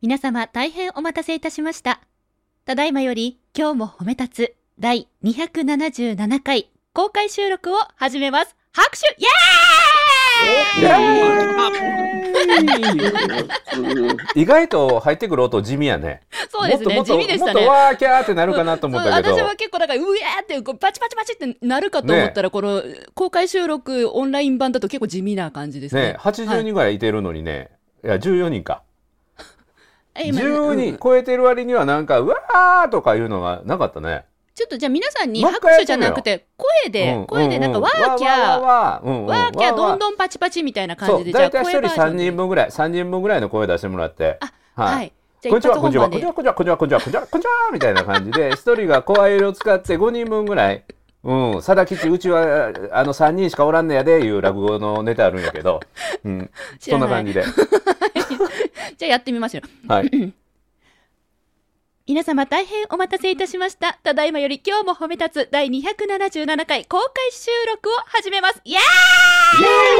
皆様大変お待たせいたしました。ただいまより今日も褒め立つ第277回公開収録を始めます。拍手イエーイ意外と入ってくる音地味やね。そうですね、もっともっと地味でしたね。もっとわーキャーってなるかなと思ったけど。私は結構だからうえーってこうバチバチバチってなるかと思ったら、この公開収録オンライン版だと結構地味な感じですね。ね、80人ぐらいいてるのにね、い、や14人か。え今10うん。人超えてる割にはなんかうわーとかいうのがなかったね。ちょっとじゃあ皆さんに拍手じゃなくて声で、うん声でなんかうわーキャー、わーわーうんうん。わーキャー。どんんどんパチパチみたいな感じでじゃあ大体一人3声バージョンで人分ぐらい3人分ぐらいの声出してもらって。あはい、こんにちは、こんにちは、こんにちは、こんにちは、こんにちは、こんにちは、こんにちは、こんにちは、みたいな感じで、一人が声色を使って5人分ぐらい、うん、佐田吉、うちは、あの3人しかおらんねやで、いう落語のネタあるんやけど、うん、そんな感じで。じゃあやってみますよ。はい。皆様大変お待たせいたしました。ただいまより今日も褒め立つ第277回公開収録を始めます。イエーイいっ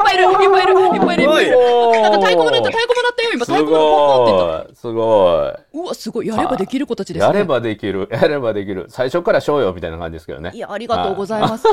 ぱいいるいっぱいいるいっぱいいるなんか太鼓も鳴った太鼓も鳴ったよ今太鼓もすごい。うわ、すごい。やればできる子たちですね。やればできる。やればできる。最初からしようよみたいな感じですけどね。いや、ありがとうございます。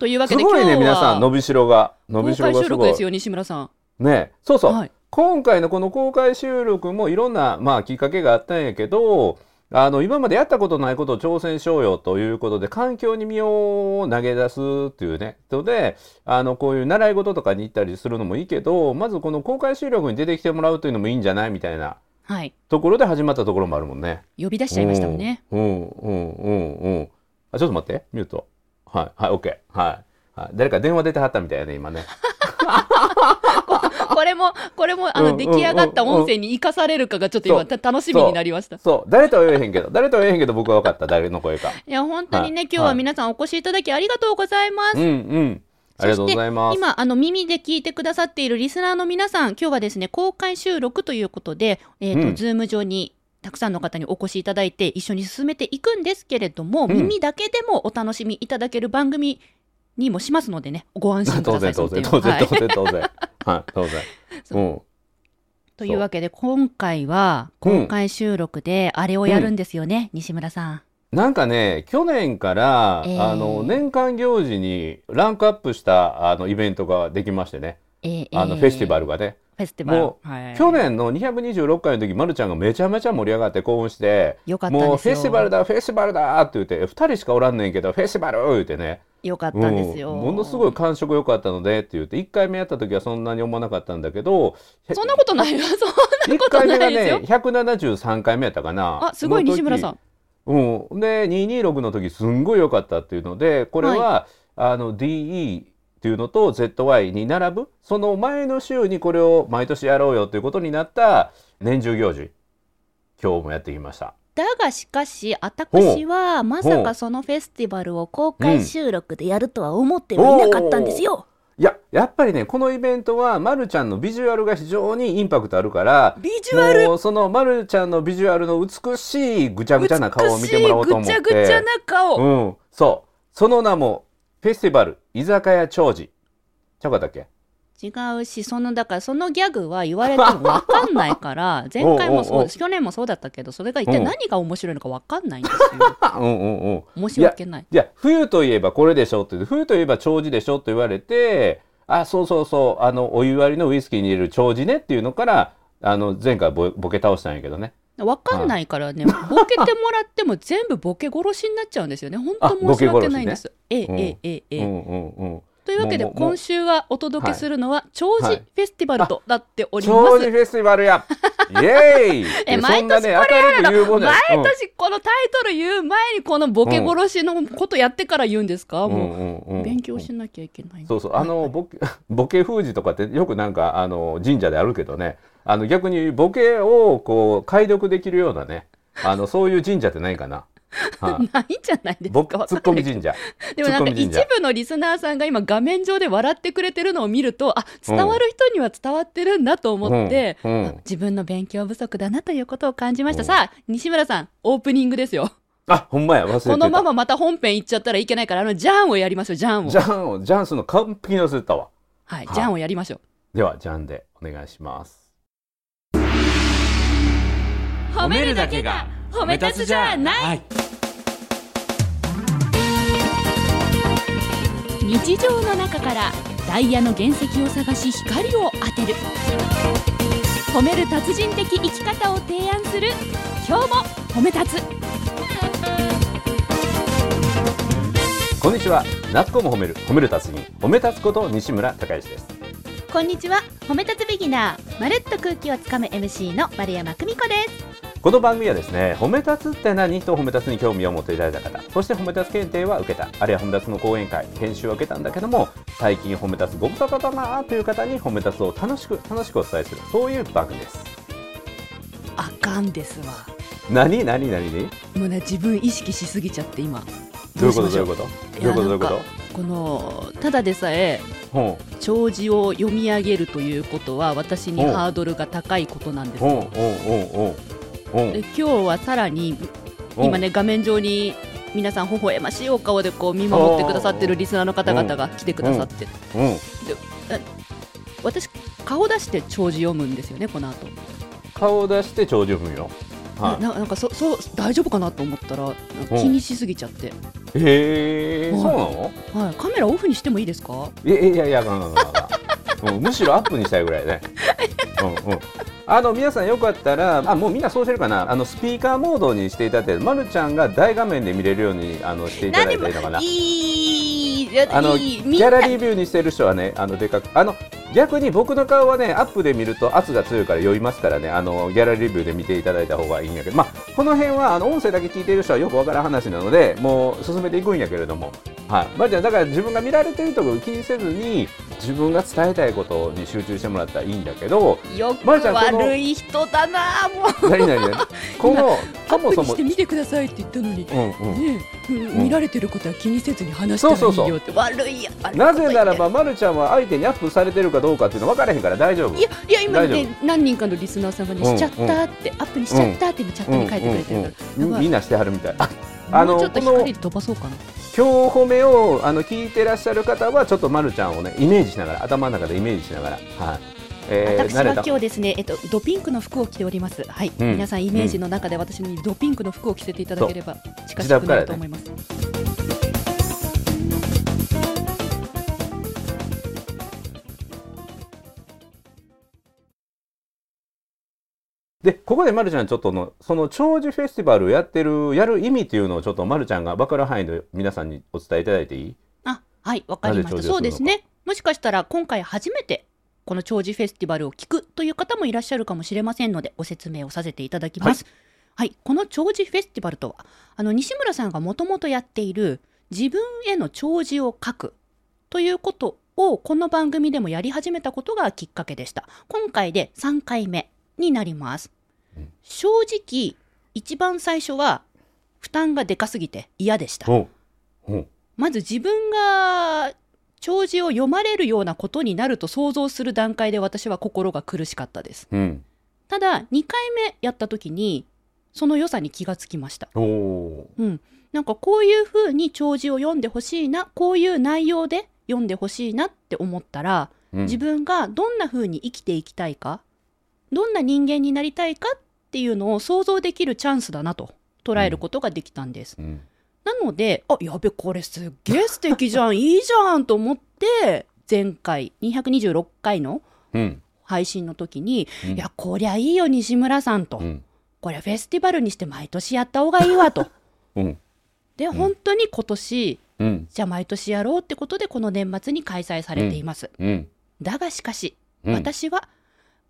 というわけで今日は。すごいね、皆さん、伸びしろが。伸びしろがすごい。公開収録ですよ、西村さん。ねそうそう、はい今回のこの公開収録もいろんな、まあ、きっかけがあったんやけどあの今までやったことないことを挑戦しようよということで環境に身を投げ出すっていうねのであのこういう習い事とかに行ったりするのもいいけどまずこの公開収録に出てきてもらうというのもいいんじゃないみたいなはいところで始まったところもあるもんね。呼び出しちゃいましたもんね。うんうんうんうんうん。あちょっと待ってミュート。はいはい OK はい。はい、誰か電話出てはったみたいやね今ね。これもこれもあのうん出来上がった音声に生かされるかがちょっと今楽しみになりました。そう誰とは言えへんけど誰とは言えへんけど僕は分かった誰の声か。いや本当にね、はい今日は皆さんお越しいただきありがとうございます。うんうん。ありがとうございます。今あの耳で聞いてくださっているリスナーの皆さん今日はですね公開収録ということで、えーとうんズーム上にたくさんの方にお越しいただいて一緒に進めていくんですけれども、うん耳だけでもお楽しみいただける番組にもしますのでねご安心く当ださい。然当然当然はい。当然当然。はい当然。そう。うん。というわけで今回は公開収録であれをやるんですよね、西村さん。なんかね去年から、えー。あの年間行事にランクアップしたあのイベントができましてね、えーあのえーフェスティバルがね。フェスティバル。もはい。去年の226回の時、まるちゃんがめちゃめちゃ盛り上がって興奮して、もうフェスティバルだ、フェスティバルだって言って、2人しかおらんねんけど、フェスティバル言ってね、よかったんですよ、うんものすごい感触良かったのでって言って、1回目やった時はそんなに思わなかったんだけど、そんなことないよ そんな1こと回目がないですよ。ね、173回目やったかな。あすごい西村さん。うん、で226の時すんごい良かったっていうのでこれは、あの DE っていうのと ZY に並ぶその前の週にこれを毎年やろうよということになった年中行事今日もやってきました。だがしかし私はまさかそのフェスティバルを公開収録でやるとは思ってはいなかったんですよ。いややっぱりねこのイベントはまるちゃんのビジュアルが非常にインパクトあるからビジュアル？もうそのまるちゃんのビジュアルの美しいぐちゃぐちゃな顔を見てもらおうと思ってぐちゃぐちゃな顔、うん、そう。その名も、フェスティバル居酒屋長寿。ちゃうかったっけ？違うしそのだからそのギャグは言われても分かんないから 前回もそう去年もそうだったけどそれが一体何が面白いのか分かんないんですようんうんうん。申し訳ないいや、冬といえばこれでしょって、冬といえば長寿でしょと言われて、あ、そうそうそう、あの、お湯割りのウイスキーに入れる長寿ねっていうのから、あの、前回ボボケ倒したんやけどね。分かんないからねボケてもらっても全部ボケ殺しになっちゃうんですよね。本あ当申し訳ないんです、ええうん。えええええ。というわけで今週はお届けするのは長寿はいフェスティバルとなっております、長寿フェスティバルや。イエーイ。え毎年これやるの？毎年このタイトル言う前にこのボケ殺しのことやってから言うんですか、うんもう勉強しなきゃいけない、そうそう。あのボケボケ封じとかってよくなんかあの神社であるけどねあの逆にボケをこう解読できるようなねあのそういう神社ってないかな。はい。ないんじゃないですか？わかんないッコミ神社。でもなんか一部のリスナーさんが今画面上で笑ってくれてるのを見るとあ伝わる人には伝わってるんだと思って、うん。うん。あ自分の勉強不足だなということを感じました、うん。さあ西村さんオープニングですよ。あほんまや。忘れてた。このまままた本編行っちゃったらいけないからあのジャンをやりましょうジャンを。ジャンをジャンスの完璧に忘れてたわ。はい、はい。じゃんをやりましょう。ではジャンでお願いします褒めるだけが褒め立つじゃない。はい。日常の中からダイヤの原石を探し光を当てる。褒める達人的生き方を提案する。今日も褒め立つ。こんにちは。夏子も褒める。褒める達人。褒め立つこと西村孝之です。こんにちは。褒め立つビギナー。まるっと空気をつかむ MC の丸山久美子ですこの番組はですね褒め立つって何？と褒め立つに興味を持っていただいた方そして褒め立つ検定は受けたあるいは褒め立つの講演会研修を受けたんだけども最近褒め立つご無沙汰だなという方に褒め立つを楽しく楽しくお伝えするそういう番組です。あかんですわ。何？何？何？何？もうね自分意識しすぎちゃって今。どういうこと？どういうことどういうこと？どういうこなんかこのただでさえ弔辞を読み上げるということは私にう。んハードルが高いことなんですよで今日はさらに今ね画面上に皆さん微笑ましいお顔でこう見守ってくださってるリスナーの方々が来てくださって。うん。私顔出して弔辞読むんですよねこの後、顔を出して長寿分よ。はななんかそそう大丈夫かなと思ったら気にしすぎちゃって、いへえうんそうなの？はい、カメラオフにしてもいいですか？いやいやいやあかむしろアップにしたいぐらいね。うんうん。あの皆さんよかったらあもうみんなそうしてるかなあのスピーカーモードにしていただいてまるちゃんが大画面で見れるようにあのしていただいたらいいのかないいあのギャラリービューにしてる人はねあのでかくあの逆に僕の顔はねアップで見ると圧が強いから酔いますからねあのギャラリービューで見ていただいた方がいいんやけど。まあこの辺はあの音声だけ聞いている人はよくわからん話なのでもう進めていくんやけれども。はい。まるちゃんだから自分が見られてるところを気にせずに自分が伝えたいことに集中してもらったらいいんだけど。よく悪い人だなもう。何々何？このそもそもして見てくださいって言ったのに。うんうん。ねえ、ん見られてることは気にせずに話したらいいよって。そうそう悪いや悪いなこと言ってぜならば、ま、るちゃんは相手にアップされてるかどうかっていうの分からへんから大丈夫。いやいや今ね何人かのリスナーさんがね、うんしちゃったって、アップにしちゃったって今チャットに書いてくれてるから、みんなしてはるみたい。あのちょっと光で飛ばそうかな今日褒めをあの聞いてらっしゃる方はちょっとまるちゃんをねイメージしながら頭の中でイメージしながら。はい、えー、私は今日ですね、えっと、ドピンクの服を着ております。はい、うん。皆さんイメージの中で私にドピンクの服を着せていただければ近しくなると思います。でここでまるちゃんちょっとのその長寿フェスティバルをやってるやる意味っていうのをちょっとまるちゃんが分かる範囲で皆さんにお伝えいただいていい？あ、はい、わかりました。そうですね。もしかしたら今回初めてこの長寿フェスティバルを聞くという方もいらっしゃるかもしれませんので、ご説明をさせていただきます。はい、この長寿フェスティバルとは、あの西村さんがもともとやっている自分への長寿を書くということをこの番組でもやり始めたことがきっかけでした。今回で3回目になります。正直、一番最初は負担がでかすぎて嫌でした。まず自分が弔辞を読まれるようなことになると想像する段階で私は心が苦しかったです。うんただ、2回目やった時に、その良さに気がつきました。うん。なんかこういう風に弔辞を読んでほしいな、こういう内容で読んでほしいなって思ったら、ー、うん自分がどんな風に生きていきたいか、どんな人間になりたいかっていうのを想像できるチャンスだなと捉えることができたんです。うん。なので、あ、やべ、これすっげえ素敵じゃん、いいじゃんと思って、前回、226回のうん。配信の時に、うん。いや、こりゃいいよ、西村さんと。うん。こりゃフェスティバルにして毎年やった方がいいわと。うん。で、本当に今年、うん。じゃあ毎年やろうってことで、この年末に開催されています。うん。だがしかし、うん。私は、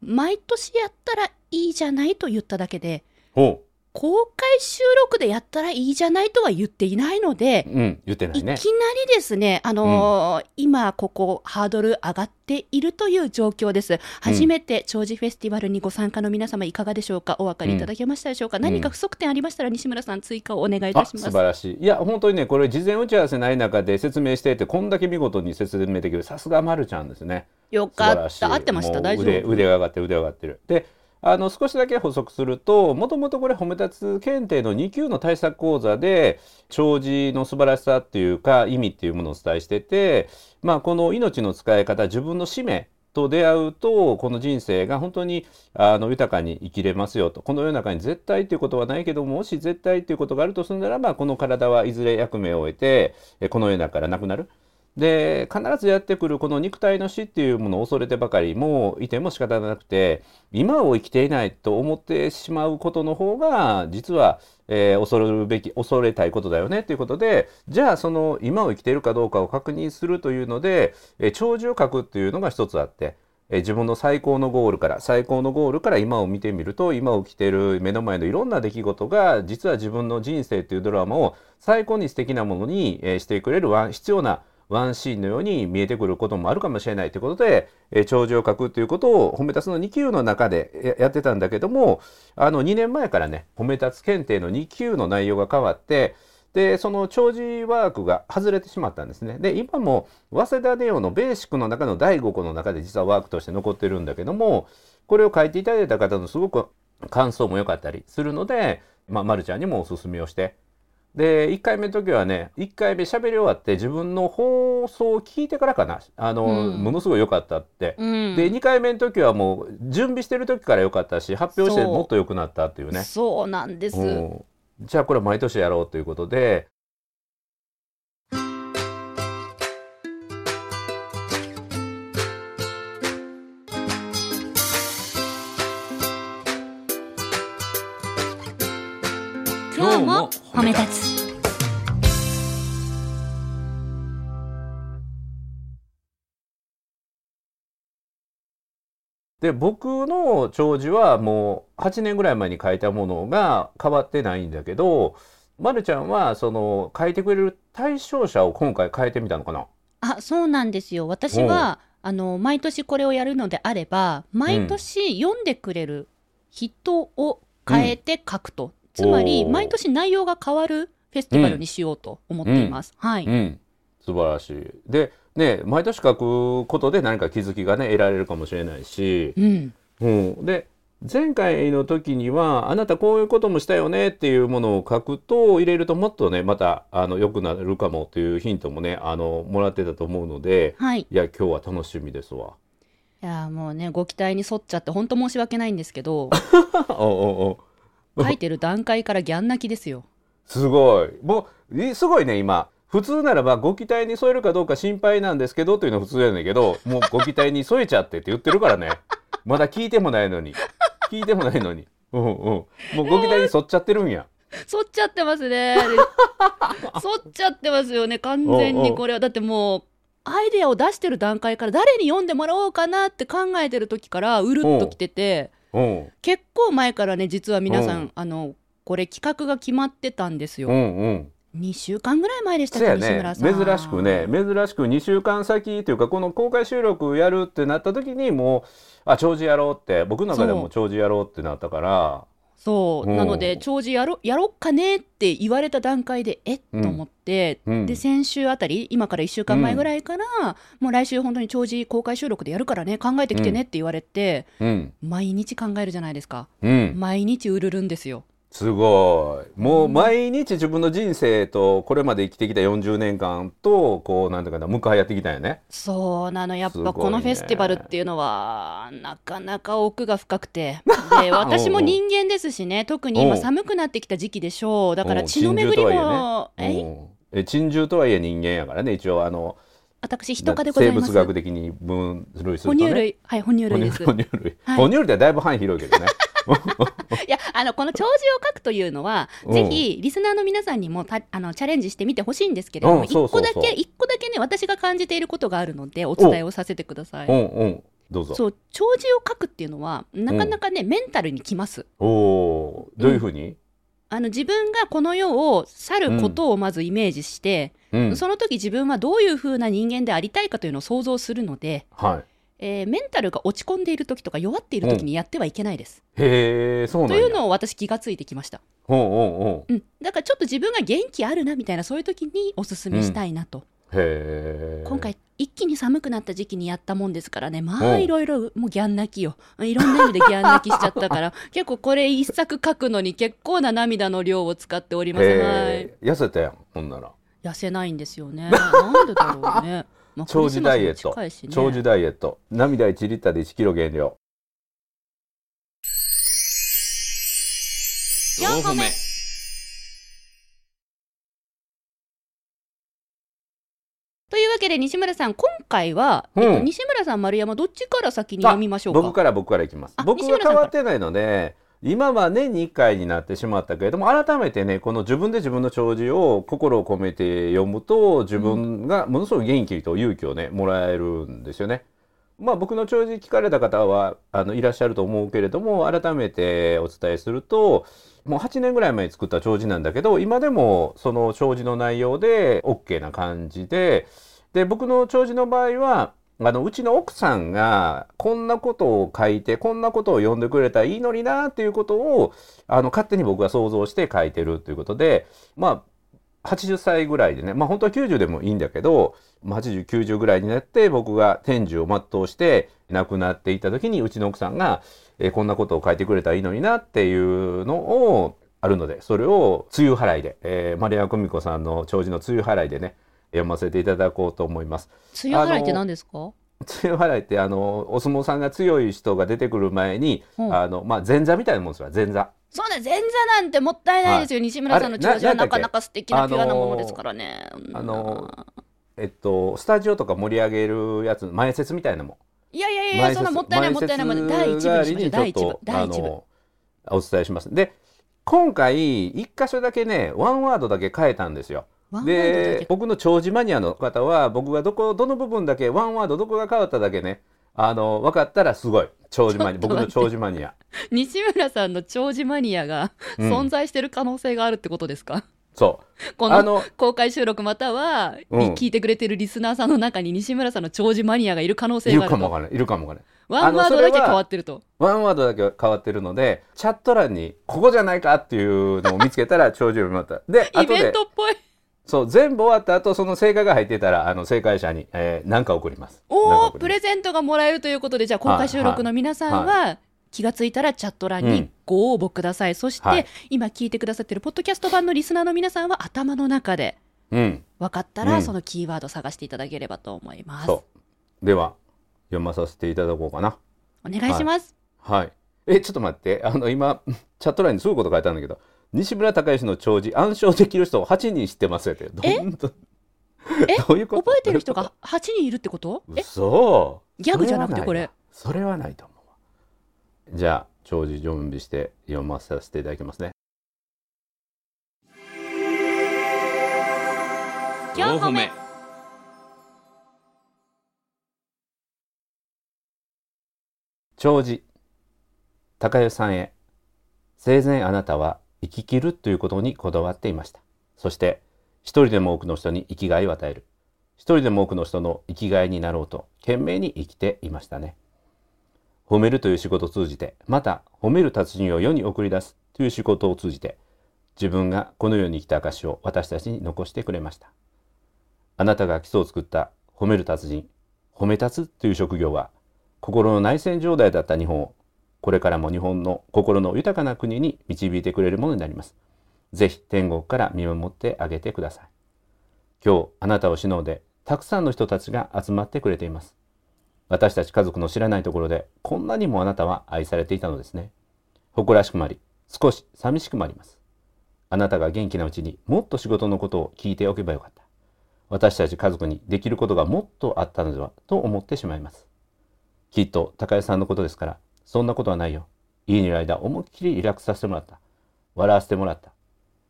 毎年やったらいいじゃないと言っただけで、ほ公開収録でやったらいいじゃないとは言っていないのでう、うん言ってないね。いきなりですね、あのー今ここハードル上がっているという状況です。初めて長寿フェスティバルにご参加の皆様いかがでしょうか？お分かりいただけましたでしょうか、何か不足点ありましたら西村さん追加をお願いいたします。晴らしい。いや本当にねこれ事前打ち合わせない中で説明していてこんだけ見事に説明できる。さすがまるちゃんですねよかった。合ってました？大丈夫？腕腕が上がってる腕が上がってるであの少しだけ補足するともともとこれ褒め立つ検定の2級の対策講座で弔辞の素晴らしさっていうか意味っていうものをお伝えしてて、まあ、この命の使い方自分の使命と出会うとこの人生が本当にあの豊かに生きれますよとこの世の中に絶対ということはないけどももし絶対ということがあるとするならばこの体はいずれ役目を終えてこの世の中からなくなる。で必ずやってくるこの肉体の死っていうものを恐れてばかりもいても仕方なくて今を生きていないと思ってしまうことの方が実は、えー、恐れるべき恐れたいことだよねということでじゃあその今を生きているかどうかを確認するというので、えー、長寿を書くっていうのが一つあって。え自分の最高のゴールから最高のゴールから今を見てみると今起きている目の前のいろんな出来事が実は自分の人生というドラマを最高に素敵なものに、えしてくれる必要なワンシーンのように見えてくることもあるかもしれないということで、えー、長寿を書くということを褒め立つの2級の中でやってたんだけどもあの2年前からね褒め立つ検定の2級の内容が変わってでその長寿ワークが外れてしまったんですね。で今も早稲田ネオのベーシックの中の第5個の中で実はワークとして残ってるんだけどもこれを書いていただいた方のすごく感想も良かったりするので、まあ、まるちゃんにもおすすめをしてで1回目の時はね1回目喋り終わって自分の放送を聞いてからかな。あの、うん、ものすごい良かったって、うん、で2回目の時はもう準備してる時から良かったし発表してもっと良くなったっていうね。そうなんです、うん、じゃあこれ毎年やろうということで日も褒め立つ。で僕の弔辞はもう8年ぐらい前に書いたものが変わってないんだけど、ま、るちゃんはその書いてくれる対象者を今回変えてみたのかな？あそうなんですよ。私はあの毎年これをやるのであれば毎年読んでくれる人を変えて書くと、うんつまり毎年内容が変わるフェスティバルにしようと思っています。うん、はい、うん、素晴らしい。でね毎年書くことで何か気づきがね得られるかもしれないし、うん。うん、で前回の時にはあなたこういうこともしたよねっていうものを書くと入れるともっとねまたあの良くなるかもというヒントもねあのもらってたと思うので、はい、いや今日は楽しみですわ。いやもうねご期待に沿っちゃって本当申し訳ないんですけど。おおお書いてる段階からギャン泣きですよ。すごい。もう、すごいね、今。普通ならばご期待に添えるかどうか心配なんですけどというのは普通やねんけど、もうご期待に添えちゃってって言ってるからね。まだ聞いてもないのに。聞いてもないのに。うんうん。もうご期待に沿っちゃってるんや。沿っちゃってますね。沿っちゃってますよね、完全にこれは。だってもう、アイデアを出してる段階から誰に読んでもらおうかなって考えてる時からうるっときてて。結構前からね実は皆さん、あのこれ企画が決まってたんですよ。うんうん。2週間ぐらい前でしたっけ、ね、珍しくね。珍しく2週間先というかこの公開収録やるってなった時にもうあ長寿やろうって僕の中でも長寿やろうってなったからそう、なので長寿やろやろっかねって言われた段階でえ？っ、と思って、うん、で先週あたり今から1週間前ぐらいから、うん、もう来週本当に長寿公開収録でやるからね考えてきてねって言われて、毎日考えるじゃないですか、毎日うるるんですよすごい。もう毎日自分の人生とこれまで生きてきた40年間とこうなんていうかな向かい合ってきたよね。そうなの。やっぱこのフェスティバルっていうのは、なかなか奥が深くて。で私も人間ですしね。特に今寒くなってきた時期でしょう。だから血の巡りもえ珍獣とはいえ人間やからね。一応あの。私人科でございます。生物学的に分類すると、ね、哺乳類。はい哺乳類です。哺乳類、はい、哺乳類ってだいぶ範囲広いけどね いやあのこの長寿を書くというのは、うん、ぜひリスナーの皆さんにもたあのチャレンジしてみてほしいんですけれども、一、うん、個だけ一個だけね私が感じていることがあるのでお伝えをさせてください。うんうん。どうぞ。そう長寿を書くっていうのはなかなかね、メンタルにきます。おおどういうふうに、あの自分がこの世を去ることをまずイメージして、うん、その時自分はどういうふうな人間でありたいかというのを想像するので、はい、えー、メンタルが落ち込んでいる時とか弱っている時にやってはいけないです。うん、へえそうというのを私気がついてきました。ほうほうほう。うん、だからちょっと自分が元気あるなみたいなそういう時におすすめしたいなと。へえ今回一気に寒くなった時期にやったもんですからね。まうん。あいろいろもうギャン泣きよ。いろんな意味でギャン泣きしちゃったから。結構これ一作書くのに結構な涙の量を使っております。はい。痩せたやんほんなら。痩せないんですよね。なんでだろうね、まあ長寿ダイエット。ね。長寿ダイエット。涙1リッターで1キロ減量4個目。というわけで西村さん今回は、うん。えっと、西村さん丸山どっちから先に読みましょうか？僕から僕からいきます。あ僕は西村さんから。変わってないので今は年に1回になってしまったけれども改めてねこの自分で自分の弔辞を心を込めて読むと自分がものすごい元気と勇気をねもらえるんですよね。まあ僕の弔辞聞かれた方はあのいらっしゃると思うけれども改めてお伝えするともう8年ぐらい前に作った弔辞なんだけど今でもその弔辞の内容で OK な感じでで僕の弔辞の場合はあのうちの奥さんがこんなことを書いてこんなことを読んでくれたらいいのになっていうことをあの勝手に僕が想像して書いてるということでまあ80歳ぐらいでねまあ本当は90でもいいんだけどまあ8090ぐらいになって僕が天寿を全うして亡くなっていた時にうちの奥さんが、えーこんなことを書いてくれたらいいのになっていうのをあるのでそれを梅雨払いで、えー、丸山久美子さんの弔辞の梅雨払いでね読ませていただこうと思います。梅雨払いって何ですか？梅雨払いってあのお相撲さんが強い人が出てくる前に、う。んあのまあ前座みたいなもんですわ前座。そうね前座なんてもったいないですよ、西村さんの長寿はなかなか素敵なピュアなものですからね、あのえっとスタジオとか盛り上げるやつ前説みたいなもん。いやいやいやそんなもったいないもったいないもん第一部にしましょう第一部第一部。部お伝えします。で今回一箇所だけねワンワードだけ変えたんですよで僕の長寿マニアの方は僕がどこどの部分だけワンワードどこが変わっただけねあの分かったらすごい。長寿マニア僕の長寿マニア西村さんの長寿マニアがうん。存在してる可能性があるってことですか、そう。この公開収録または、うん。聞いてくれてるリスナーさんの中に西村さんの長寿マニアがいる可能性いがあると。るかもわからない。いるかもわからない。ワンワードだけ変わってると。ワンワードだけ変わってるのでチャット欄にここじゃないかっていうのを見つけたら長寿まったでイベントっぽいそう全部終わった後その正解が入ってたらあの正解者に何、えー、なんか送ります。おおプレゼントがもらえるということでじゃあ公開収録の皆さんは気がついたらチャット欄にご応募ください、そして、はい。今聞いてくださってるポッドキャスト版のリスナーの皆さんは頭の中でうん。分かったら、うん。そのキーワード探していただければと思います。そう。では読まさせていただこうかな。お願いします、はい。えちょっと待って。あの今チャット欄にすごいこと書いてあるんだけど西村孝之の長寿暗唱できる人を8人知ってますよってどんどん。え？どういうこと？覚えてる人が8人いるってこと？え？嘘。ギャグじゃなくてこれ。それはないと思うわ。じゃあ長寿準備して読まさせていただきますね。4個目長寿高代さんへ。生前あなたは生き切るということにこだわっていました。そして一人でも多くの人に生きがいを与える。一人でも多くの人の生きがいになろうと懸命に生きていましたね。褒めるという仕事を通じてまた褒める達人を世に送り出すという仕事を通じて自分がこの世に生きた証を私たちに残してくれました。あなたが基礎を作った褒める達人褒め立つという職業は心の内戦状態だった日本をこれからも日本の心の豊かな国に導いてくれるものになります。ぜひ天国から見守ってあげてください。今日あなたを忍んでたくさんの人たちが集まってくれています。私たち家族の知らないところでこんなにもあなたは愛されていたのですね。誇らしくもあり、少し寂しくもあります。あなたが元気なうちにもっと仕事のことを聞いておけばよかった。私たち家族にできることがもっとあったのではと思ってしまいます。きっと高江さんのことですから、そんなことはないよ。家にいる間、思いっきりリラックスさせてもらった。笑わせてもらった。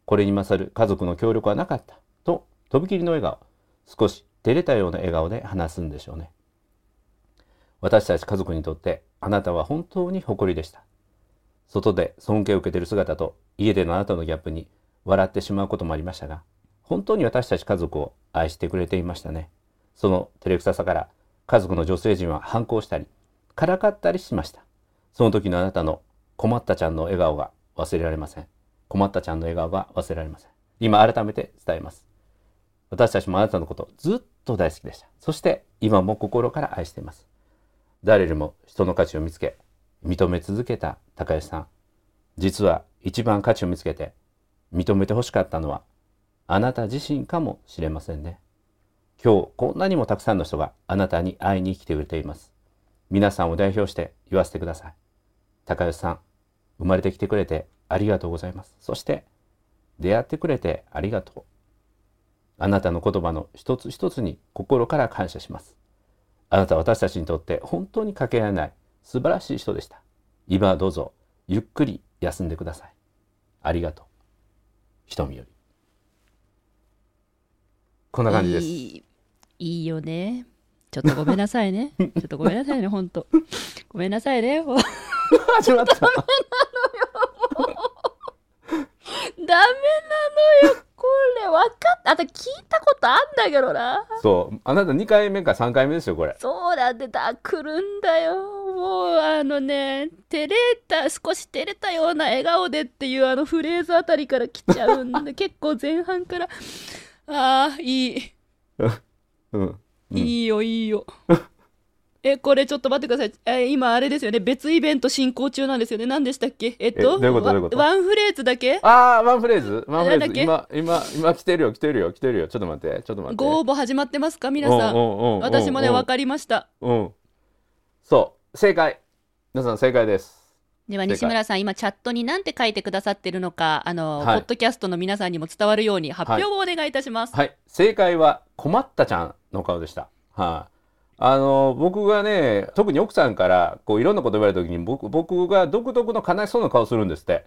これに勝る家族の協力はなかった。と、とびきりの笑顔。少し照れたような笑顔で話すんでしょうね。私たち家族にとって、あなたは本当に誇りでした。外で尊敬を受けている姿と、家でのあなたのギャップに笑ってしまうこともありましたが、本当に私たち家族を愛してくれていましたね。その照れくささから、家族の女性陣は反抗したり、からかったりしました。その時のあなたの困ったちゃんの笑顔が忘れられません。困ったちゃんの笑顔が忘れられません。今改めて伝えます。私たちもあなたのことずっと大好きでした。そして今も心から愛しています。誰よりも人の価値を見つけ、認め続けた高吉さん。実は一番価値を見つけて認めてほしかったのはあなた自身かもしれませんね。今日こんなにもたくさんの人があなたに会いに来てくれています。皆さんを代表して言わせてください。高吉さん、生まれてきてくれてありがとうございます。そして出会ってくれてありがとう。あなたの言葉の一つ一つに心から感謝します。あなたは私たちにとって本当にかけがえない素晴らしい人でした。今はどうぞゆっくり休んでください。ありがとう。瞳より。こんな感じです。いいいいよねちょっとごめんなさいねちょっとごめんなさいねほんとごめんなさいね始まった。ダメなのよこれわかったあと聞いたことあんだけどなそう。あなた2回目か3回目ですよ、これ。そうなんでだ来るんだよもうあのね照れた少し照れたような笑顔でっていうあのフレーズあたりから来ちゃうんで 結構前半からああいいうん。うんいいよいいよ えこれちょっと待ってください。え今あれですよね。別イベント進行中なんですよね。何でしたっけ？えっとえどういうことどういうこと？ワワンフレーズだけ？ああ、ワンフレーズ。ワンフレーズ。今、今、今来てるよ、来てるよ、来てるよ。ちょっと待って、ちょっと待って。ご応募始まってますか？皆さん。ん私もね分かかりました。うん。そう、正解。皆さん正解です。では西村さん今チャットに何て書いてくださってるのかあの、はい。ポッドキャストの皆さんにも伝わるように発表をお願いいたします、はい、正解は困ったちゃんの顔でした。はい、あの僕がね特に奥さんからこういろんなこと言われた時に僕僕が独特の悲しそうな顔するんですって。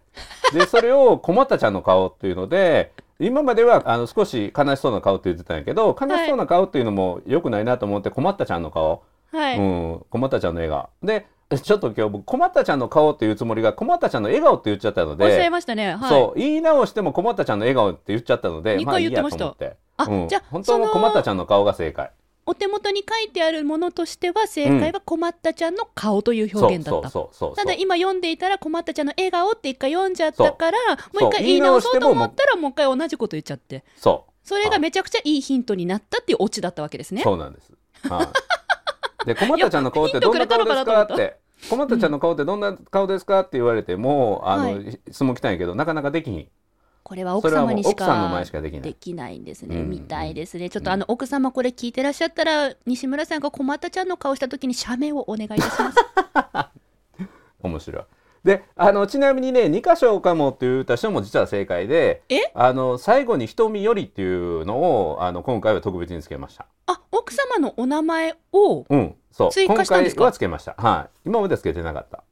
でそれを困ったちゃんの顔っていうので今まではあの少し悲しそうな顔って言ってたんやけど悲しそうな顔っていうのも良くないなと思って困ったちゃんの顔、はい、うん、困ったちゃんの笑顔。でちょっと今日僕困ったちゃんの顔っていうつもりが困ったちゃんの笑顔って言っちゃったのおっしゃいで。ましたね。はい。そう言い直しても困ったちゃんの笑顔って言っちゃったので二まあいいや回言ってました。と思って。あ、うん、じゃあ本当の困ったちゃんの顔が正解お手元に書いてあるものとしては正解は困ったちゃんの顔という表現だった、ただ今読んでいたら困ったちゃんの笑顔って一回読んじゃったからもう一回言い直そうと思ったらもう一回同じこと言っちゃってそそれがめちゃくちゃいいヒントになったっていうオチだったわけですうね。そうなんです、はい、で困ったちゃんの顔ってどんな顔ですかって。困ったちゃんの顔ってどんな顔ですかって言われてもあの、は質問来たんやけどなかなかできひんこれは奥様にしそれはもう奥さんのか前しかできないできないんですね、うんみたいですねちょっとあの奥様これ聞いてらっしゃったら西村さんが困ったちゃんの顔した時に写メをお願いいたします 面白いであのちなみにね2箇所かもって言った人も実は正解でえ？あの最後に「瞳より」っていうのをあの今回は特別につけましたあ奥様のお名前をうん、そう。追加したんですか？今回はつけました。はい。今までつけてなかった。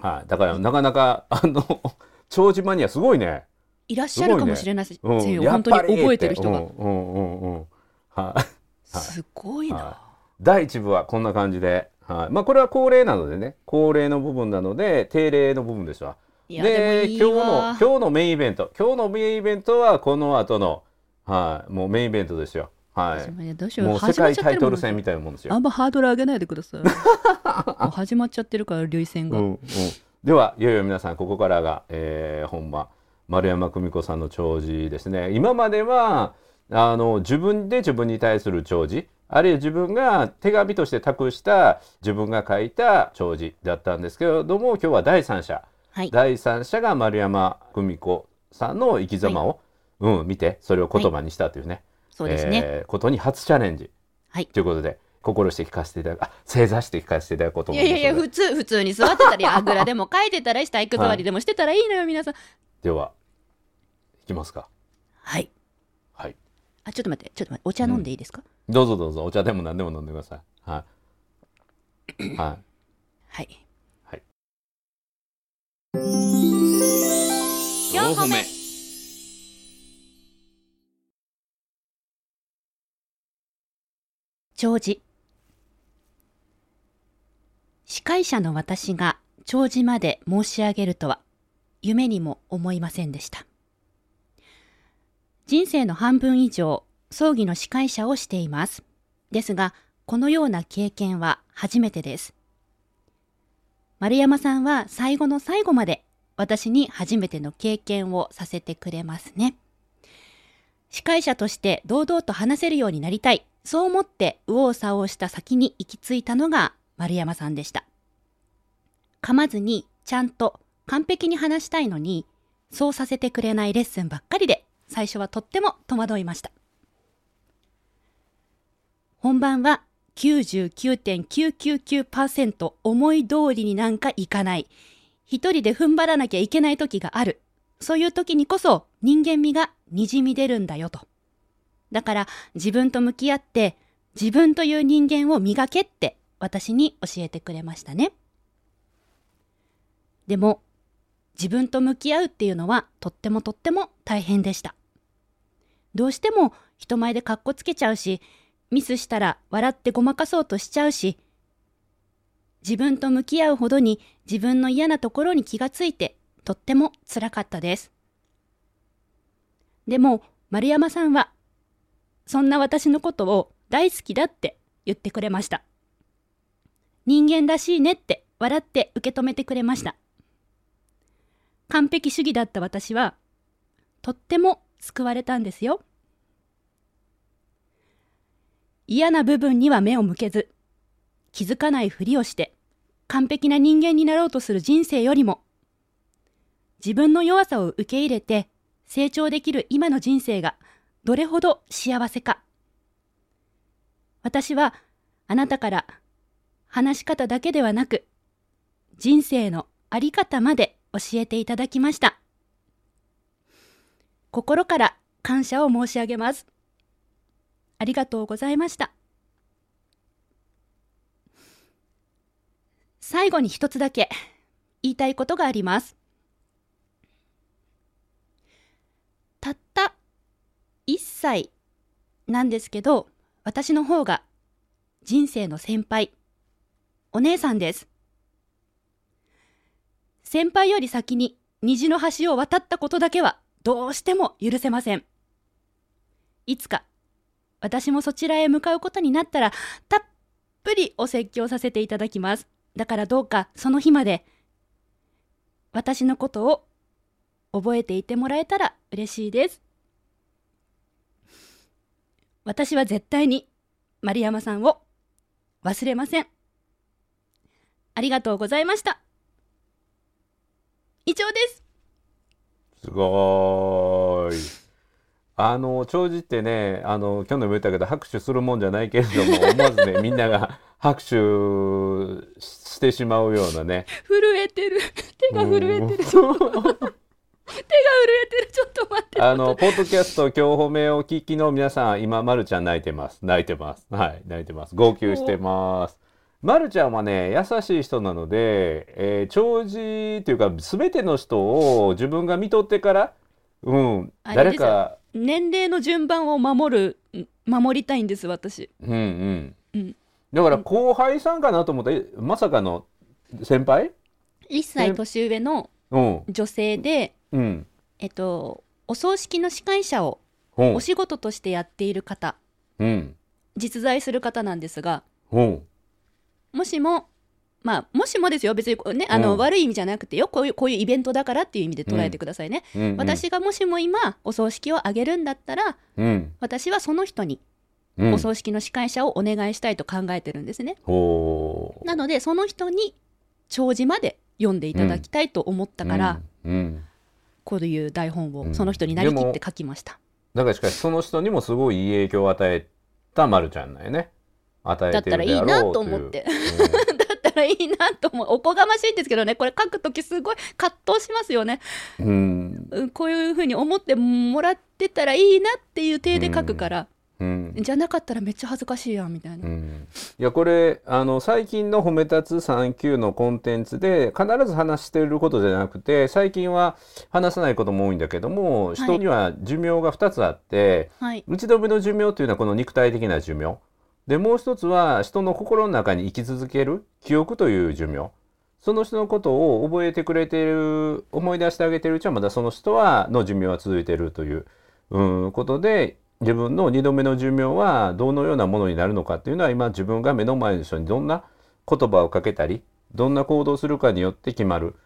はい。だから、なかなか、あの、長寿マニアすごいね。いらっしゃるかもしれないですうん。よ、やっ本当に覚えてる人が。すごいな、は第1部はこんな感じで。はい。まあ、これは恒例なのでね。恒例の部分なので、定例の部分ですわ。で今日の、今日のメインイベント。今日のメインイベントは、この後の、はい。もうメインイベントですよ。はい。どうしようもう世界タイトル戦みたいなもんですよあ。んまハードル上げないでください もう始まっちゃってるから涙腺が、うんうん、ではいよいよ皆さんここからが、えー、本間丸山久美子さんの弔辞ですね。今まではあの自分で自分に対する弔辞あるいは自分が手紙として託した自分が書いた弔辞だったんですけれども今日は第三者はい。第三者が丸山久美子さんの生き様を、うん、見てそれを言葉にしたというね、そうですね、えーことに初チャレンジはい。ということで心して聞かせていただくあ正座して聞かせていただこうとい思いいやいや普通普通に座ってたりあぐらでも書いてたり体育座りでもしてたらいいのよ皆さんではいきますか。はい。はい。あちょっと待ってちょっと待ってお茶飲んでいいですか、どうぞどうぞお茶でも何でも飲んでください。はい。はい。はい。はい。4歩目。弔辞司会者の私が弔辞まで申し上げるとは夢にも思いませんでした人生の半分以上葬儀の司会者をしていますですがこのような経験は初めてです丸山さんは最後の最後まで私に初めての経験をさせてくれますね司会者として堂々と話せるようになりたい。そう思って右往左往した先に行き着いたのが丸山さんでした。噛まずにちゃんと完璧に話したいのに、そうさせてくれないレッスンばっかりで、最初はとっても戸惑いました。本番は99.999%思い通りになんかいかない。一人で踏ん張らなきゃいけない時がある。そういう時にこそ人間味が滲み出るんだよと。だから自分と向き合って自分という人間を磨けって私に教えてくれましたね。でも自分と向き合うっていうのはとってもとっても大変でした。どうしても人前でカッコつけちゃうし、ミスしたら笑ってごまかそうとしちゃうし、自分と向き合うほどに自分の嫌なところに気がついてとっても辛かったです。でも丸山さんはそんな私のことを大好きだって言ってくれました。人間らしいねって笑って受け止めてくれました。完璧主義だった私はとっても救われたんですよ。嫌な部分には目を向けず、気づかないふりをして完璧な人間になろうとする人生よりも、自分の弱さを受け入れて成長できる今の人生がどれほど幸せか。私はあなたから話し方だけではなく、人生のあり方まで教えていただきました。心から感謝を申し上げます。ありがとうございました。最後に一つだけ言いたいことがあります。たった1歳なんですけど、私の方が人生の先輩、お姉さんです。先輩より先に虹の橋を渡ったことだけはどうしても許せません。いつか私もそちらへ向かうことになったら、たっぷりお説教させていただきます。だからどうかその日まで、私のことを覚えていてもらえたら嬉しいです。私は絶対に丸山さんを忘れません。ありがとうございました。以上です。すごい。あの長寿ってねあの去年も言ったけど拍手するもんじゃないけれども 思わずねみんなが拍手してしまうようなね。震えてる。手が震えてる、手が震えてる。ちょっと待って。あのポッドキャスト今日褒めを聞きの皆さん今まるちゃん泣いてます。泣いてます。はい。泣いてます。号泣してますまるちゃんはね優しい人なので、えー、長寿っていうか全ての人を自分が見とってからうん誰か年齢の順番を守る守りたいんです私。うんうん。うん。だから後輩さんかなと思ってまさかの先輩？1歳年上の女性で、うん、えっとお葬式の司会者をお仕事としてやっている方、うん、実在する方なんですがもしもまあ、もしもですよ、別にね、あの、うん、悪い意味じゃなくてよ、こういう、こういうイベントだからっていう意味で捉えてくださいね。うんうんうん、私がもしも今、お葬式を挙げるんだったら、うん、私はその人に、お葬式の司会者をお願いしたいと考えてるんですね。なので、その人に、弔辞まで読んでいただきたいと思ったから、こういう台本をその人になりきって書きました。だからしかし、その人にもすごいいい影響を与えたまるちゃんだよね。与えてるであろうだったらいいなと思って。らいいなと思うおこがましいんですけどねこれ書く時すごい葛藤しますよね。うんこういうふうに思ってもらってたらいいなっていう体で書くから。うん、じゃなかったらめっちゃ恥ずかしいやんみたいな。うん、いやこれあの最近の「褒め立つ3級」のコンテンツで必ず話してることじゃなくて最近は話さないことも多いんだけども、はい、人には寿命が2つあって、はい、打ち止めの寿命というのはこの肉体的な寿命。でもう一つは人の心の中に生き続ける記憶という寿命その人のことを覚えてくれている思い出してあげてるうちはまだその人はの寿命は続いているという、う、ことで自分の2度目の寿命はどのようなものになるのかっていうのは今自分が目の前の人にどんな言葉をかけたりどんな行動するかによって決まる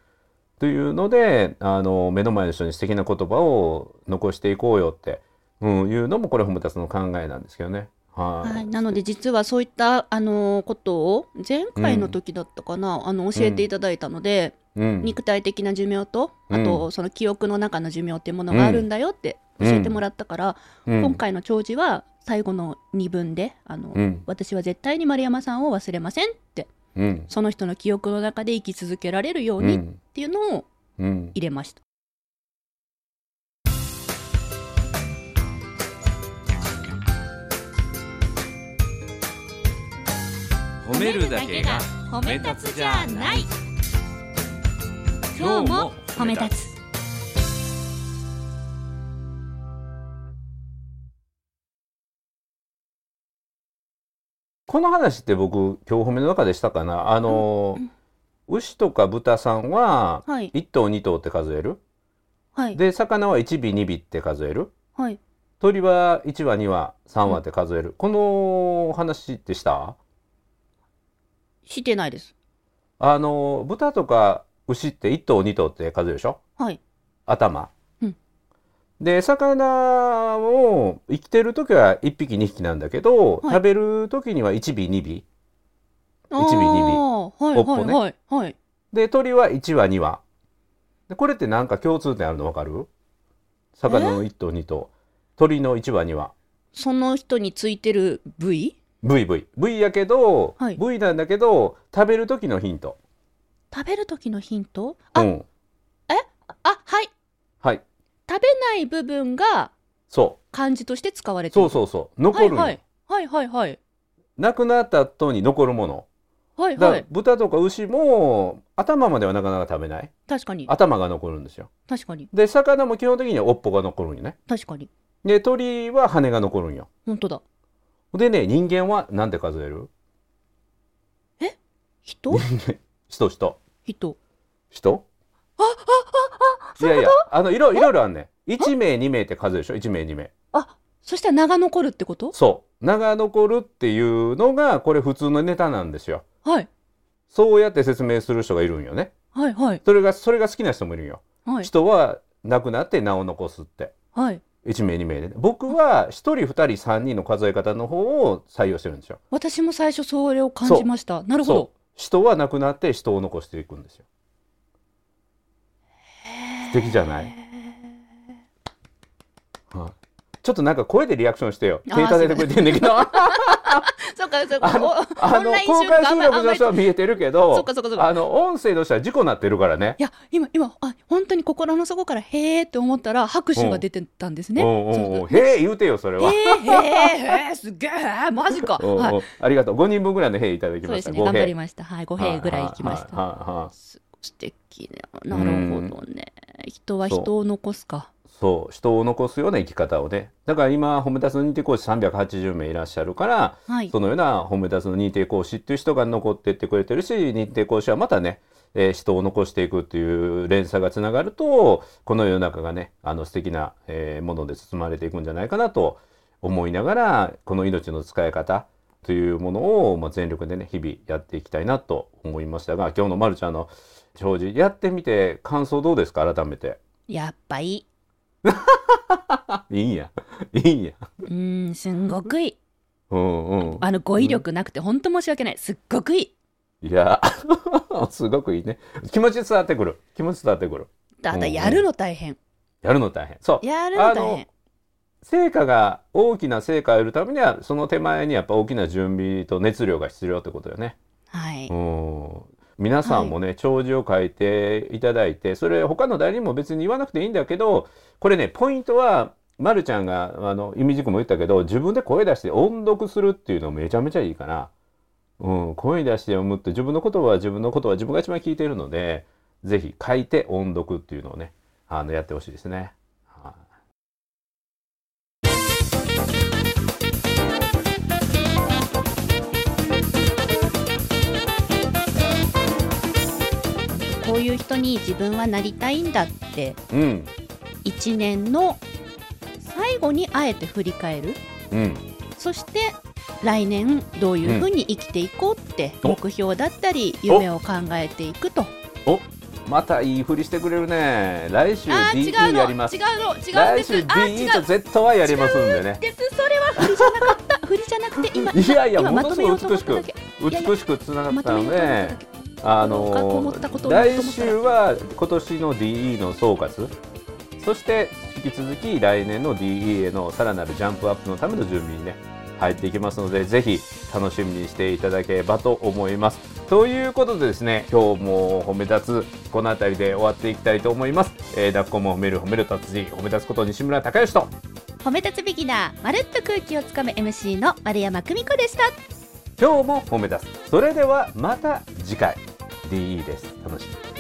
というのであの目の前の人に素敵な言葉を残していこうよってうん、いうのもこれ褒めたつの考えなんですけどね。はい。はい、なので実はそういったあのことを前回の時だったかな、あの教えていただいたので、うん、肉体的な寿命とあうとその記憶の中の寿命っていうものがあるんだよって教えてもらったから、うん。今回の弔辞は最後の2文であの、うん。私は絶対に丸山さんを忘れませんってうん、その人の記憶の中で生き続けられるようにっうん、ていうのをうん、入れました。褒めるだけが褒め立つじゃない。今日も褒め立つ。この話って僕今日褒めの中でしたかな？あの、牛とか豚さんははい。1頭2頭って数える？はい。で魚は1尾2尾って数える？はい。鳥は1羽2羽3羽って数える、この話ってした？してないです。あの豚とか牛って1頭2頭って数えるでしょ？はい。頭、うん。で魚も生きてる時は1匹2匹なんだけど、はい。食べる時には1尾2尾。一尾二尾。はいはいはいはい。で鳥は1羽2羽。でこれって何か共通点あるの分かる？魚の1頭2頭。鳥の1羽2羽。その人についてる部位？VV V やけど、はい。V なんだけど食べる時のヒント。食べる時のヒント？うあ、んあはい。はい。食べない部分がそ漢字として使われうている。そうそうそう。残るんよ、はい。はいはいはい。亡くなった後に残るもの。だからはい。はい豚とか牛も頭まではなかなか食べない。確かに。頭が残るんですよ。確かに。で魚も基本的には尾っぽが残るんよね。確かに。で鳥は羽が残るんよ。本当だでね人間は何て数える？人？人？人人。人。いやいやあのいろいろいろあんねん。1名2名って数でしょ？1名2名。あそしたら名が残るってこと？そう。名が残るっていうのがこれ普通のネタなんですよ。はい。そうやって説明する人がいるんよね。はいはい。それがそれが好きな人もいるんよ、はい。人は亡くなって名を残すって。はい1名2名で。ね僕は1人2人3人の数え方の方を採用してるんですよ。私も最初それを感じました。なるほど。人は亡くなって人を残していくんですよ。素敵じゃない？ちょっとなんか声でリアクションしてよ。手叩いてくれてんだけど。あ そうかそうか。あの公開収収録あんまり録の人は見えてるけどそうかそうかそうか。あの音声としては事故なってるからね。いや今今あ本当に心の底からへーって思ったら拍手が出てたんですね。へえ言うてよそれは、へーへーへーすっげえマジか。ありがとう。5人分ぐらいのへえいただきそうですねました頑張りました。はい五平ぐらい行きました。素敵ななるほどね。人は人を残すか。そう人を残すような生き方をねだから今褒め立つの認定講師380名いらっしゃるからはいそのような褒め立つの認定講師っていう人が残ってってくれてるし認定講師はまたね、えー人を残していくっていう連鎖がつながるとこの世の中がねあの素敵な、えーもので包まれていくんじゃないかなと思いながらこの命の使い方というものを、まあ、全力でね日々やっていきたいなと思いましたが今日のまるちゃんの弔辞やってみて感想どうですか？改めて。やっぱいい。いいんやいいんや。うーんすんごくいい。うんうん。あの語彙力なくて本当申し訳ない。すっごくいい。いや、すごくいいね。気持ち伝わってくる。気持ち伝わってくる。ただやるの大変。やるの大変。そう。やるの大変。成果が大きな成果を得るためにはその手前にやっぱ大きな準備と熱量が必要ってことよね。はい。うん。皆さんもね、弔辞を書いていただいてそれ他の誰にも別に言わなくていいんだけどこれねポイントはまるちゃんがあの意味軸も言ったけど自分で声出して音読するっていうのめちゃめちゃいいから、うん、声出して読むって自分の言葉は自分の言葉は自分が一番聞いているのでぜひ書いて音読っていうのをねあのやってほしいですね。いこう人に自分はなりたいんだってうん。一年の最後にあえて振り返る。うん。そして来年どういうふうに生きていこうってお。目標だったり夢を考えていくと。お。またいいふりしてくれるね。来週 DE の。やります。違うの。違うん来週 DE 違う。と Z はやりますんでね。です。それは振りじゃなかった。振りじゃなくて今いやいや今ものすごいまとめようと思っただけ。いやいや美しくつながまったので。だけあの来週は今年の DE の総括。そして引き続き来年の DE へのさらなるジャンプアップのための準備にね入っていきますのでぜひ楽しみにしていただければと思います。ということでですね今日も褒め立つこの辺りで終わっていきたいと思います、えー、抱っこも褒める褒める達人褒め立つこと西村孝之と褒め立つビギナーまるっと空気をつかむ MC の丸山久美子でした今日も褒め出す。それではまた次回。DE です。楽しみ。に